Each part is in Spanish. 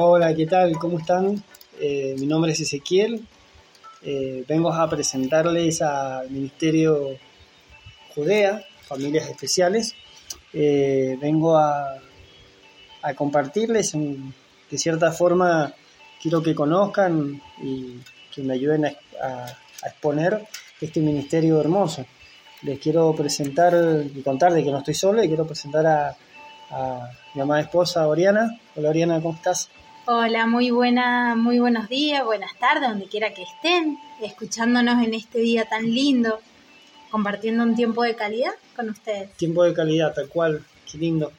Hola, ¿qué tal? ¿Cómo están? Eh, mi nombre es Ezequiel. Eh, vengo a presentarles al Ministerio Judea, Familias Especiales. Eh, vengo a, compartirles, en- de cierta forma, quiero que conozcan y que me ayuden a, exponer este ministerio hermoso. Les quiero presentar y contar de que no estoy solo y quiero presentar a mi amada esposa Oriana. Hola Oriana, ¿cómo estás? Hola, muy buena, muy buenos días, buenas tardes, donde quiera que estén, escuchándonos en este día tan lindo, compartiendo un tiempo de calidad con ustedes. Tiempo de calidad, tal cual, qué lindo,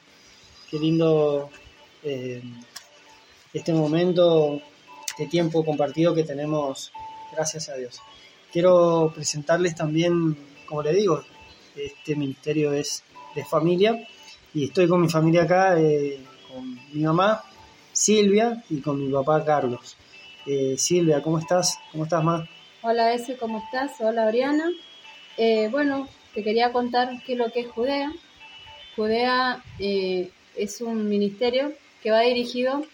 qué lindo eh, este momento de tiempo compartido que tenemos, gracias a Dios. Quiero presentarles también, como le digo, este ministerio es de familia y estoy con mi familia acá, eh, con mi mamá Silvia y con mi papá Carlos. Eh, Silvia, ¿cómo estás? ¿Cómo estás, ma? Hola Ese, ¿cómo estás? Hola Oriana. Eh, bueno, te quería contar qué es lo que es Judea. Judea eh, es un ministerio que va dirigido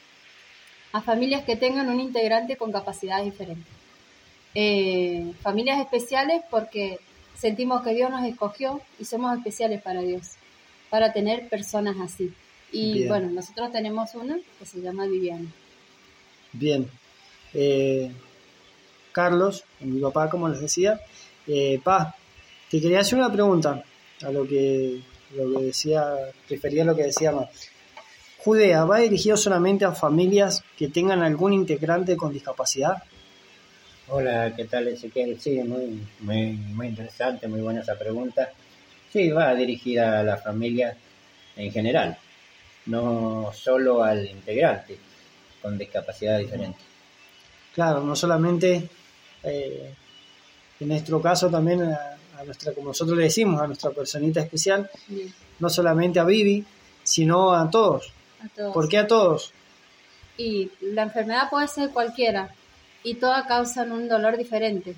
a familias que tengan un integrante con capacidades diferentes. Eh, familias especiales porque sentimos que Dios nos escogió y somos especiales para Dios, para tener personas así. Y Bien. bueno, nosotros tenemos una que se llama Viviana. Bien. Eh, Carlos, mi papá, como les decía. Eh, pa, te quería hacer una pregunta a lo que, lo que decía, refería a lo que decía Ma. Judea, ¿va dirigido solamente a familias que tengan algún integrante con discapacidad? Hola, ¿qué tal Ezequiel? Sí, muy, muy, muy interesante, muy buena esa pregunta. Sí, va dirigida a la familia en general, no solo al integrante con discapacidad diferente. Claro, no solamente, eh, en nuestro caso también a, a nuestra, como nosotros le decimos, a nuestra personita especial, no solamente a Vivi, sino a todos. a todos. ¿Por qué a todos? Y la enfermedad puede ser cualquiera y todas causan un dolor diferente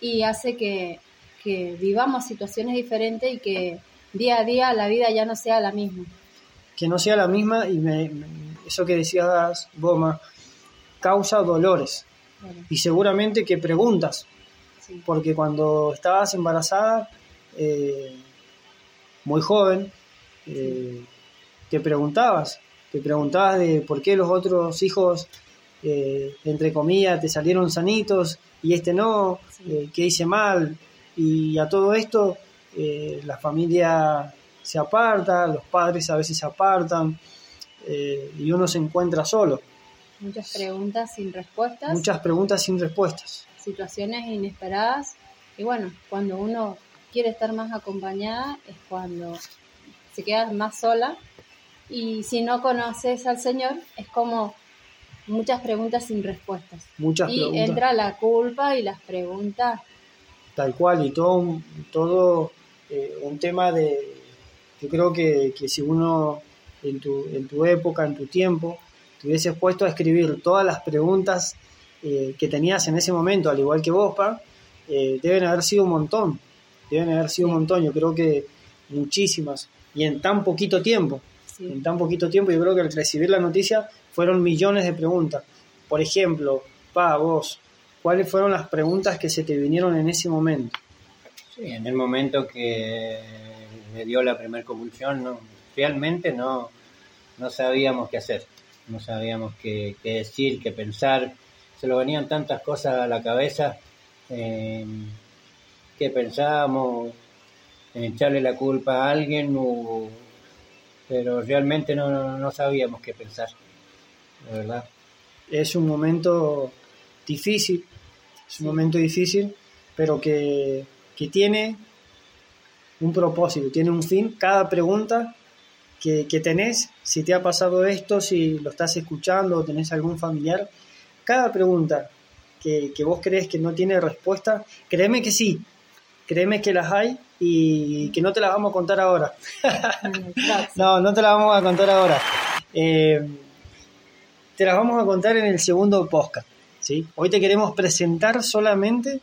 y hace que, que vivamos situaciones diferentes y que día a día la vida ya no sea la misma. Que no sea la misma y me- me- eso que decías, Goma, causa dolores. Y seguramente que preguntas, sí. porque cuando estabas embarazada, eh, muy joven, eh, te preguntabas, te preguntabas de por qué los otros hijos, eh, entre comillas, te salieron sanitos y este no, Sí. eh, qué hice mal, y a todo esto la familia se aparta, los padres a veces se apartan eh, y uno se encuentra solo. Muchas preguntas sin respuestas, Muchas preguntas sin respuestas. situaciones inesperadas y bueno, cuando uno quiere estar más acompañada es cuando se queda más sola y si no conoces al Señor es como muchas preguntas sin respuestas. Muchas y preguntas. entra la culpa y las preguntas Tal cual, y todo, un- todo eh, un tema de, yo creo que, que si uno en tu, en tu época, en tu tiempo, te hubieses puesto a escribir todas las preguntas eh, que tenías en ese momento, al igual que vos, Pa, eh, deben haber sido un montón, deben haber sido un montón, yo creo que muchísimas, y en tan poquito tiempo, sí, en tan poquito tiempo, yo creo que al recibir la noticia fueron millones de preguntas. Por ejemplo, Pa, vos, ¿cuáles fueron las preguntas que se te vinieron en ese momento? Sí, en el momento que me dio la primera convulsión, no, realmente no, no sabíamos qué hacer, no sabíamos qué, qué decir, qué pensar, se lo venían tantas cosas a la cabeza, eh, qué pensábamos, en echarle la culpa a alguien, o- pero realmente no, no, no sabíamos qué pensar, de verdad. Es un momento difícil, es un momento difícil, pero que, que tiene un propósito, tiene un fin. Cada pregunta que, que tenés, si te ha pasado esto, si lo estás escuchando o tenés algún familiar, cada pregunta que, que vos crees que no tiene respuesta, créeme que sí, créeme que las hay y que no te las vamos a contar ahora. No, no te las vamos a contar ahora. Eh, te las vamos a contar en el segundo podcast. ¿sí? Hoy te queremos presentar solamente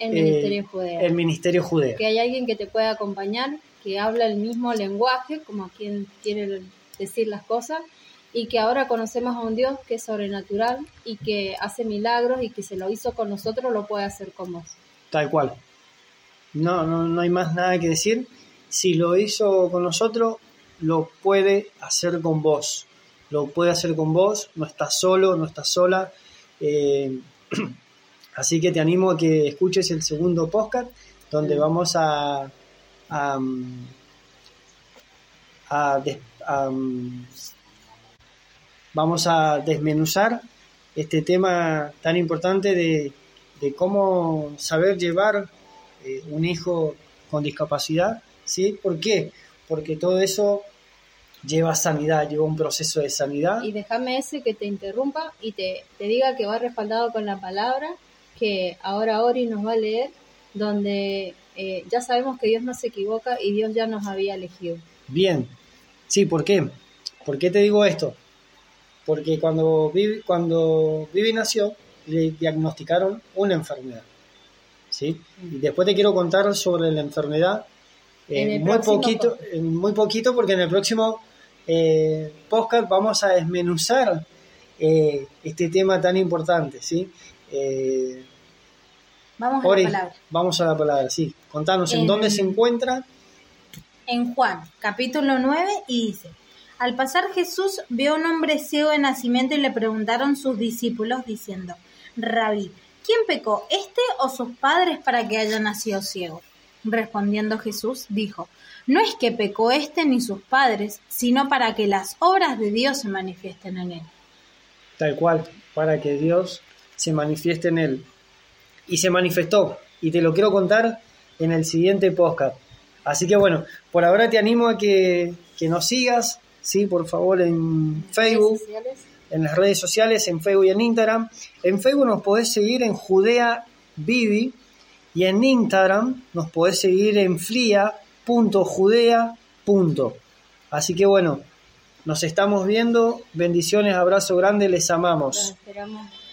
el eh, Ministerio Judea. el Ministerio Judeo. Que hay alguien que te pueda acompañar, que habla el mismo lenguaje, como quien quiere decir las cosas, y que ahora conocemos a un Dios que es sobrenatural y que hace milagros y que se lo hizo con nosotros, lo puede hacer con vos. Tal cual. No, no, no hay más nada que decir. Si lo hizo con nosotros, lo puede hacer con vos. Lo puede hacer con vos, no estás solo, no estás sola. Eh, así que te animo a que escuches el segundo podcast, donde vamos a, a, a des- a, vamos a desmenuzar este tema tan importante de, de cómo saber llevar eh, un hijo con discapacidad, ¿sí? ¿Por qué? Porque todo eso lleva sanidad, lleva un proceso de sanidad. Y déjame ese que te interrumpa y te, te diga que va respaldado con la palabra que ahora Ori nos va a leer, donde eh, ya sabemos que Dios no se equivoca y Dios ya nos había elegido. Bien, sí, ¿por qué? ¿Por qué te digo esto? Porque cuando Vivi, cuando Vivi nació, le diagnosticaron una enfermedad. ¿sí? Y después te quiero contar sobre la enfermedad eh, En muy poquito, podcast. en muy poquito, porque en el próximo eh, podcast vamos a desmenuzar eh, este tema tan importante. ¿sí? Eh, Vamos a la palabra. vamos a la palabra, sí. Contanos en En- dónde se encuentra. en Juan, capítulo 9, y dice, al pasar Jesús vio a un hombre ciego de nacimiento y le preguntaron sus discípulos diciendo, Rabí, ¿quién pecó, este o sus padres para que haya nacido ciego? Respondiendo Jesús dijo, no es que pecó este ni sus padres, sino para que las obras de Dios se manifiesten en él. tal cual, para que Dios se manifieste en él. Y se manifestó, y te lo quiero contar en el siguiente podcast. Así que bueno, por ahora te animo a que, que nos sigas, sí, por favor, en Facebook, en las redes sociales, en Facebook y en Instagram. En Facebook nos podés seguir en Judea Vivi y en Instagram nos podés seguir en flia.judea. Así que bueno, nos estamos viendo. Bendiciones, abrazo grande, les amamos. Los esperamos